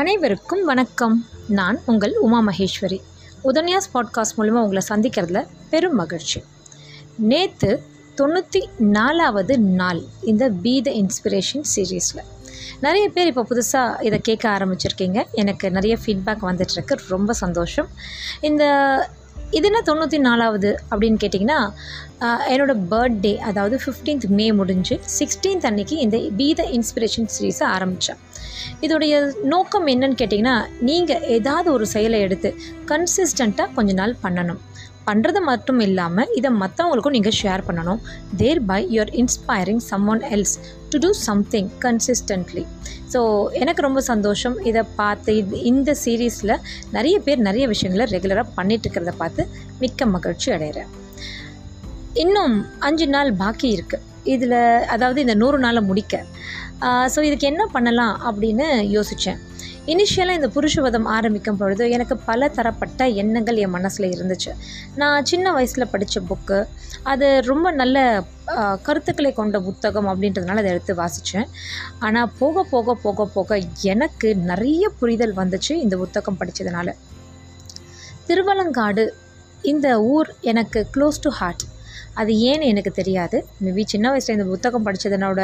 அனைவருக்கும் வணக்கம். நான் உங்கள் உமா மகேஸ்வரி. உதன்யாஸ் பாட்காஸ்ட் மூலிமா உங்களை சந்திக்கிறதுல பெரும் மகிழ்ச்சி. நேற்று தொண்ணூற்றி நாலாவது நாள் இந்த பி த இன்ஸ்பிரேஷன் சீரீஸில் நிறைய பேர் இப்போ புதுசாக இதை கேட்க ஆரம்பிச்சிருக்கீங்க. எனக்கு நிறைய ஃபீட்பேக் வந்துட்டுருக்கு ரொம்ப சந்தோஷம். இந்த இது என்ன தொண்ணூற்றி நாலாவது அப்படின்னு கேட்டிங்கன்னா என்னோடய என்னோட பர்த்டே அதாவது 15th மே முடிஞ்சு சிக்ஸ்டீன்த் அன்னைக்கு இந்த பி த இன்ஸ்பிரேஷன் சீரீஸை ஆரம்பித்தேன் இதோடைய நோக்கம் என்னன்னு கேட்டிங்கன்னா நீங்கள் ஏதாவது ஒரு செயலை எடுத்து கன்சிஸ்டண்ட்டாக கொஞ்ச நாள் பண்ணணும். பண்ணுறது மட்டும் இல்லாமல் இதை மற்றவங்களுக்கும் நீங்கள் ஷேர் பண்ணணும். There by you are inspiring someone else to do something consistently so எனக்கு ரொம்ப சந்தோஷம். இதை பார்த்து இது இந்த சீரீஸில் நிறைய பேர் நிறைய விஷயங்களை ரெகுலராக பண்ணிட்டு இருக்கிறத பார்த்து மிக்க மகிழ்ச்சி அடைகிறேன். இன்னும் அஞ்சு நாள் பாக்கி இருக்குது இதில் அதாவது இந்த நூறு நாளை முடிக்க. ஸோ இதுக்கு என்ன பண்ணலாம் அப்படின்னு யோசித்தேன் இனிஷியலாக இந்த புருஷவதம் ஆரம்பிக்கும் பொழுது எனக்கு பல தரப்பட்ட எண்ணங்கள் என் மனசில் இருந்துச்சு. நான் சின்ன வயசில் படித்த புக்கு அது ரொம்ப நல்ல கருத்துக்களை கொண்ட புத்தகம் அப்படின்றதுனால அதை எடுத்து வாசித்தேன் ஆனால் போக போக போக போக எனக்கு நிறைய புரிதல் வந்துச்சு இந்த புத்தகம் படித்ததுனால திருவலங்காடு இந்த ஊர் எனக்கு க்ளோஸ் டு ஹார்ட் அது ஏன்னு எனக்கு தெரியாது. மேபி சின்ன வயசில் இந்த புத்தகம் படித்ததனோட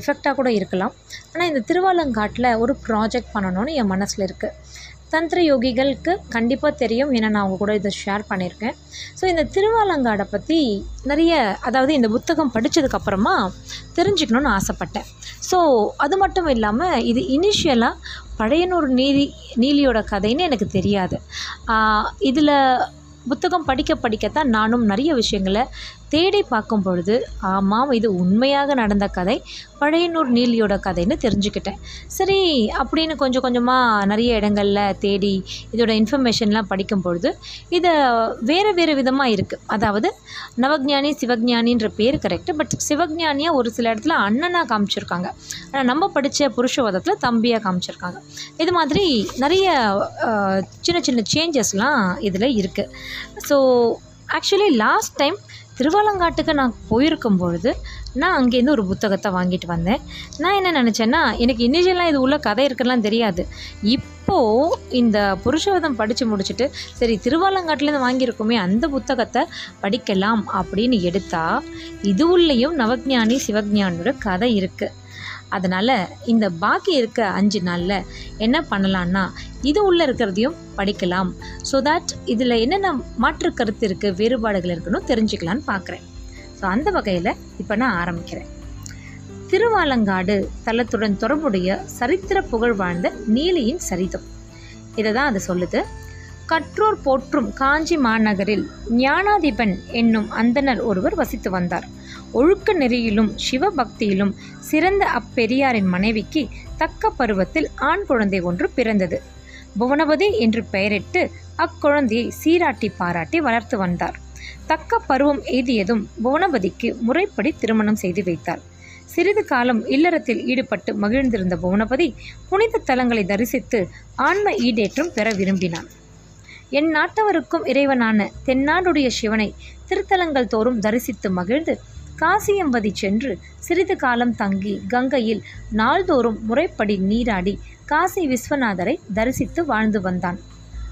எஃபெக்டாக கூட இருக்கலாம். ஆனால் இந்த திருவாலங்காட்டில் ஒரு ப்ராஜெக்ட் பண்ணணும்னு என் மனசில் இருக்குது தந்திர யோகிகளுக்கு கண்டிப்பாக தெரியும் ஏன்னா நான் அவங்க கூட இதை ஷேர் பண்ணியிருக்கேன். ஸோ இந்த திருவாலங்காடை பற்றி நிறைய அதாவது இந்த புத்தகம் படித்ததுக்கப்புறமா தெரிஞ்சுக்கணுன்னு ஆசைப்பட்டேன். ஸோ அது மட்டும் இல்லாமல் இது இனிஷியலாக பழையனூர் நீதி நீலியோட கதைன்னு எனக்கு தெரியாது. இதில் புத்தகம் படிக்க படிக்கத்தான் நானும் நிறைய விஷயங்களை தேடி பார்க்கும் பொழுது ஆமாம் இது உண்மையாக நடந்த கதை. பழையனூர் நீலியோட கதைன்னு தெரிஞ்சுக்கிட்டேன். சரி அப்படின்னு கொஞ்சம் கொஞ்சமாக நிறைய இடங்களில் தேடி இதோட இன்ஃபர்மேஷன்லாம் படிக்கும் பொழுது இதை வேறு வேறு விதமாக இருக்குது அதாவது நவஜானி சிவஜானின்ற பேர் கரெக்டு பட் சிவஜானியாக ஒரு சில இடத்துல அண்ணனாக காமிச்சிருக்காங்க. ஆனால் நம்ம படித்த புருஷவதத்தில் தம்பியாக காமிச்சிருக்காங்க. இது மாதிரி நிறைய சின்ன சின்ன சேஞ்சஸ்லாம் இதில் இருக்குது ஸோ ஆக்சுவலி லாஸ்ட் டைம் திருவாலங்காட்டுக்கு நான் போயிருக்கும் பொழுது நான் அங்கேருந்து ஒரு புத்தகத்தை வாங்கிட்டு வந்தேன். நான் என்ன நினச்சேன்னா எனக்கு இனிஷியலாக இது உள்ள கதை இருக்குலாம் தெரியாது. இப்போது இந்த புருஷவதம் படித்து முடிச்சுட்டு சரி திருவாலங்காட்டிலேருந்து வாங்கியிருக்கோமே அந்த புத்தகத்தை படிக்கலாம் அப்படின்னு எடுத்தால் இது உள்ளேயும் நவஜானி சிவஜானியோட கதை இருக்குது அதனால் இந்த பாக்கி இருக்க அஞ்சு நாளில் என்ன பண்ணலான்னா இது உள்ளே இருக்கிறதையும் படிக்கலாம். ஸோ தட் இதில் என்னென்ன மாற்று கருத்து இருக்குது வேறுபாடுகள் இருக்குன்னு தெரிஞ்சுக்கலான்னு பார்க்குறேன் ஸோ அந்த வகையில் இப்போ நான் ஆரம்பிக்கிறேன். திருவாலங்காடு தலத்துடன் தொடர்புடைய சரித்திர புகழ் வாழ்ந்த நீலியின் சரிதம். இதை தான் அது சொல்லுது. கற்றோர் போற்றும் காஞ்சி மாநகரில் ஞானாதிபன் என்னும் அந்தனர் ஒருவர் வசித்து வந்தார். ஒழுக்க நெறியிலும் சிவபக்தியிலும் சிறந்த அப்பெரியாரின் மனைவிக்கு தக்க பருவத்தில் ஆண் குழந்தை ஒன்று பிறந்தது. புவனபதி என்று பெயரிட்டு அக்குழந்தையை சீராட்டி பாராட்டி வளர்த்து வந்தார். தக்க பருவம் எய்தியதும் புவனபதிக்கு முறைப்படி திருமணம் செய்து வைத்தார். சிறிது காலம் இல்லறத்தில் ஈடுபட்டு மகிழ்ந்திருந்த புவனபதி புனித தலங்களை தரிசித்து ஆன்ம ஈடேற்றம் பெற விரும்பினான். என் நாட்டவருக்கும் இறைவனான தென்னாடுடைய சிவனை திருத்தலங்கள் தோறும் தரிசித்து மகிழ்ந்து காசியம்பதி சென்று சிறிது காலம் தங்கி கங்கையில் நாள்தோறும் முறைப்படி நீராடி காசி விஸ்வநாதரை தரிசித்து வாழ்ந்து வந்தான்.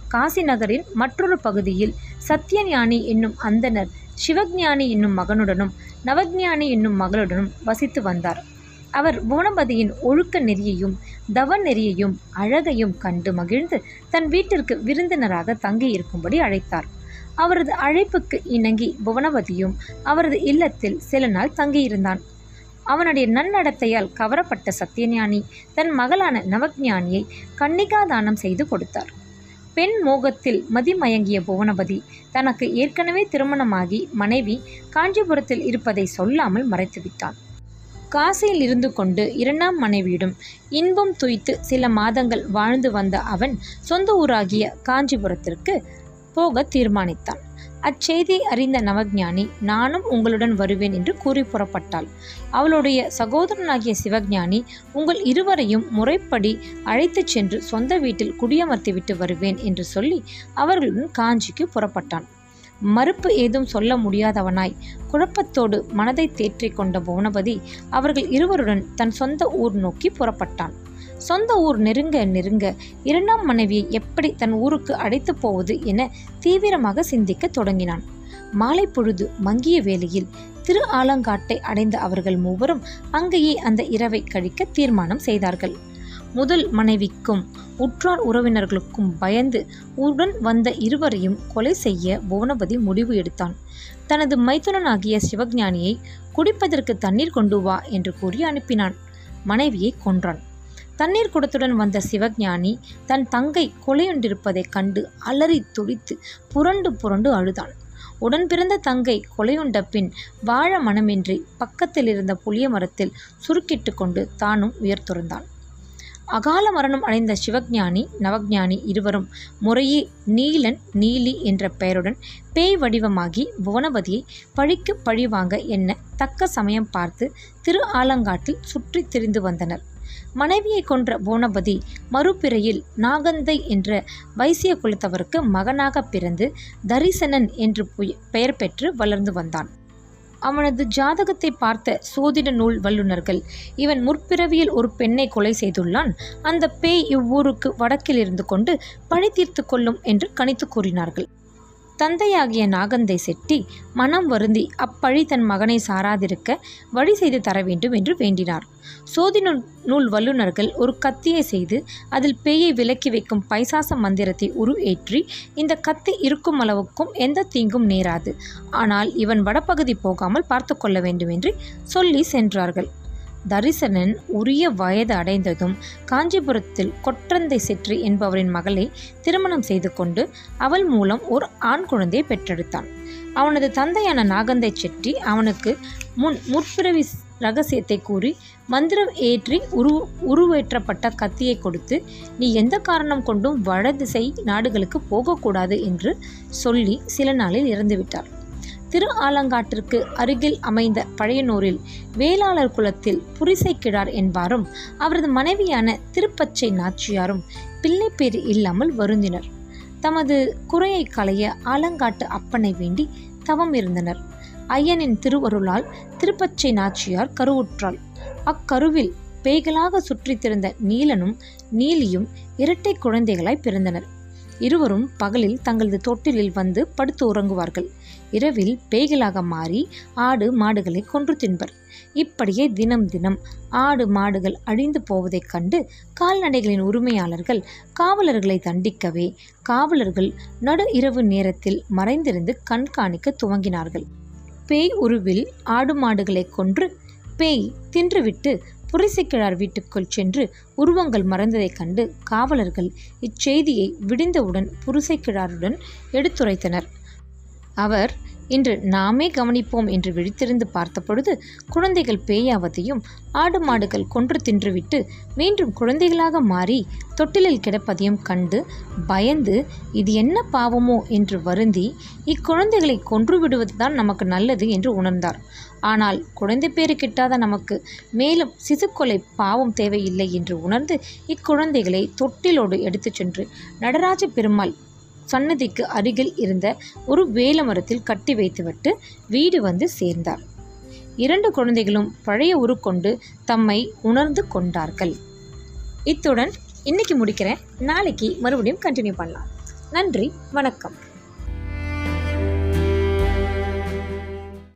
காசி நகரின் மற்றொரு பகுதியில் சத்யஞானி என்னும் அந்தணர் சிவஞானி என்னும் மகனுடனும் நவஜானி என்னும் மகளுடனும் வசித்து வந்தார். அவர் புவனபதியின் ஒழுக்க நெறியையும் தவ நெறியையும் அழகையும் கண்டு மகிழ்ந்து தன் வீட்டிற்கு விருந்தினராக தங்கியிருக்கும்படி அழைத்தார். அவரது அழைப்புக்கு இணங்கி புவனவதியும் அவரது இல்லத்தில் சில நாள் தங்கியிருந்தான். அவனுடைய நன்னடத்தையால் கவரப்பட்ட சத்தியஞானி தன் மகளான நவஜானியை கன்னிகாதானம் செய்து கொடுத்தார். பெண் மோகத்தில் மதிமயங்கிய புவனபதி தனக்கு ஏற்கனவே திருமணமாகி மனைவி காஞ்சிபுரத்தில் இருப்பதை சொல்லாமல் மறைத்துவிட்டான். காசியில் இருந்து கொண்டு இரண்டாம் மனைவியிடம் இன்பம் துய்த்து சில மாதங்கள் வாழ்ந்து வந்த அவன் சொந்த ஊராகிய காஞ்சிபுரத்திற்கு போக தீர்மானித்தான். அச்செய்தியை அறிந்த நவஞானி நானும் உங்களுடன் வருவேன் என்று கூறி புறப்பட்டாள். அவளுடைய சகோதரனாகிய சிவஞானி உங்கள் இருவரையும் முறைப்படி அழைத்துச் சென்று சொந்த வீட்டில் குடியமர்த்திவிட்டு வருவேன் என்று சொல்லி அவர்களுடன் காஞ்சிக்கு புறப்பட்டான். மறுப்பு ஏதும் சொல்ல முடியாதவனாய். குழப்பத்தோடு மனதை தேற்றிக் கொண்ட புவனபதி அவர்கள் இருவருடன் தன் சொந்த ஊர் நோக்கி புறப்பட்டான். சொந்த ஊர் நெருங்க நெருங்க இரண்டாம் மனைவியை எப்படி தன் ஊருக்கு அழைத்து போவது என தீவிரமாக சிந்திக்க தொடங்கினான். மாலை பொழுது மங்கிய வேளையில் திரு ஆலங்காட்டை அடைந்த அவர்கள் மூவரும் அங்கேயே அந்த இரவை கழிக்க தீர்மானம் செய்தார்கள். முதல் மனைவிக்கும் உற்றார் உறவினர்களுக்கும் பயந்து உடன் வந்த இருவரையும் கொலை செய்ய புவனபதி முடிவு எடுத்தான். தனது மைத்துனனாகிய சிவஞானியை குடிப்பதற்கு தண்ணீர் கொண்டு வா என்று கூறி அனுப்பினான். மனைவியை கொன்றான். தண்ணீர் குடத்துடன் வந்த சிவஞானி தன் தங்கை கொலையுண்டிருப்பதைக் கண்டு அலறி துடித்து புரண்டு புரண்டு அழுதான். உடன் பிறந்த தங்கை கொலையுண்ட பின் வாழ மனமின்றி பக்கத்தில் இருந்த புளிய மரத்தில் சுருக்கிட்டு கொண்டு தானும் உயர் துறந்தான் அகால மரணம் அடைந்த சிவஞானி நவஞானி இருவரும் முறையே நீலன் நீலி என்ற பெயருடன் பேய் வடிவமாகி புவனபதியை பழிக்கு பழி வாங்க தக்க சமயம் பார்த்து திரு ஆலங்காட்டில் சுற்றி திரிந்து வந்தனர். மனைவியை கொன்ற புவனபதி மறுபிறையில் நாகந்தை என்ற வைசிய குலத்தவருக்கு மகனாக பிறந்து தரிசனன் என்று பெயர் பெற்று வளர்ந்து வந்தான். அவனது ஜாதகத்தை பார்த்த சோதிட நூல் வல்லுநர்கள் இவன் முற்பிறவியில் ஒரு பெண்ணை கொலை செய்துள்ளான். அந்த பேய் இவ்வூருக்கு வடக்கில் இருந்து கொண்டு பழி தீர்த்து கொள்ளும் என்று கணித்து கூறினார்கள். தந்தையாகிய நாகந்தை செட்டி மனம் வருந்தி அப்பழி தன் மகனை சாராதிருக்க வழி செய்து தர வேண்டும் என்று வேண்டினார். சோதி நூல் நூல் வல்லுநர்கள் ஒரு கத்தியை செய்து அதில் பேயை விலக்கி வைக்கும் பைசாச மந்திரத்தை உரு ஏற்றி இந்த கத்தி இருக்கும் அளவுக்கும் எந்த தீங்கும் நேராது. ஆனால் இவன் வடபகுதி போகாமல் பார்த்து கொள்ள வேண்டும் என்று சொல்லி சென்றார்கள். தரிசனன் உரிய வயது அடைந்ததும் காஞ்சிபுரத்தில் கொற்றந்தை செற்றி என்பவரின் மகளை திருமணம் செய்து கொண்டு அவள் மூலம் ஒரு ஆண் குழந்தையை பெற்றெடுத்தான். அவனது தந்தையான நாகந்தை செட்டி அவனுக்கு முன் முற்பிறவி ரகசியத்தை கூறி மந்திரம் ஏற்றி உரு உருவேற்றப்பட்ட கத்தியை கொடுத்து நீ எந்த காரணம் கொண்டும் வடதிசை நாடுகளுக்கு போகக்கூடாது என்று சொல்லி சில நாளில் இறந்துவிட்டார். திரு ஆலங்காட்டிற்கு அருகில் அமைந்த பழையனூரில் வேளாளர் குலத்தில் புரிசை கிழார் என்பாரும் அவரது மனைவியான திருப்பச்சை நாச்சியாரும் பிள்ளைப்பேறு இல்லாமல் வருந்தினர். தமது குறையை களைய ஆலங்காட்டு அப்பனை வேண்டி தவம் இருந்தனர். ஐயனின் திருவருளால் திருப்பச்சை நாச்சியார் கருவுற்றாள். அக்கருவில் பேய்களாக சுற்றித்திருந்த நீலனும் நீலியும் இரட்டை குழந்தைகளாய் பிறந்தனர். இருவரும் பகலில் தங்களது தொட்டிலில் வந்து படுத்து உறங்குவார்கள். இரவில் பேய்களாக மாறி ஆடு மாடுகளை கொன்று தின்பர். இப்படியே தினம் தினம் ஆடு மாடுகள் அழிந்து போவதைக் கண்டு கால்நடைகளின் உரிமையாளர்கள் காவலர்களை தண்டிக்கவே காவலர்கள் நடு இரவு நேரத்தில் மறைந்திருந்து கண்காணிக்க துவங்கினார்கள். பேய் உருவில் ஆடு மாடுகளை கொன்று பேய் தின்றுவிட்டு புரிசைக்கிழார் வீட்டுக்குள் சென்று உருவங்கள் மறைந்ததைக் கண்டு காவலர்கள் இச்செய்தியை விடிந்தவுடன் புரிசைக்கிழாருடன் எடுத்துரைத்தனர். அவர் இன்று நாமே கவனிப்போம் என்று விழித்திருந்து பார்த்தபொழுது குழந்தைகள் பேயாவதையும் ஆடு மாடுகள் கொன்று தின்றுவிட்டு மீண்டும் குழந்தைகளாக மாறி தொட்டிலில் கிடப்பதையும் கண்டு பயந்து இது என்ன பாவமோ? என்று வருந்தி இக்குழந்தைகளை கொன்று விடுவதுதான் நமக்கு நல்லது என்று உணர்ந்தார். ஆனால் குழந்தை பேறு கிட்டாத நமக்கு மேலும் சிசுக்கொலை பாவம் தேவையில்லை என்று உணர்ந்து இக்குழந்தைகளை தொட்டிலோடு எடுத்துச் சென்று நடராஜ பெருமாள் சன்னதிக்கு அருகில் இருந்த ஒரு வேல மரத்தில் கட்டி வைத்துவிட்டு வீடு வந்து சேர்ந்தார். இரண்டு குழந்தைகளும் பழைய உருக்கொண்டு தம்மை உணர்ந்து கொண்டார்கள். இத்துடன் இன்னைக்கு முடிக்கிறேன். நாளைக்கு மறுபடியும் கண்டினியூ பண்ணலாம். நன்றி. வணக்கம்.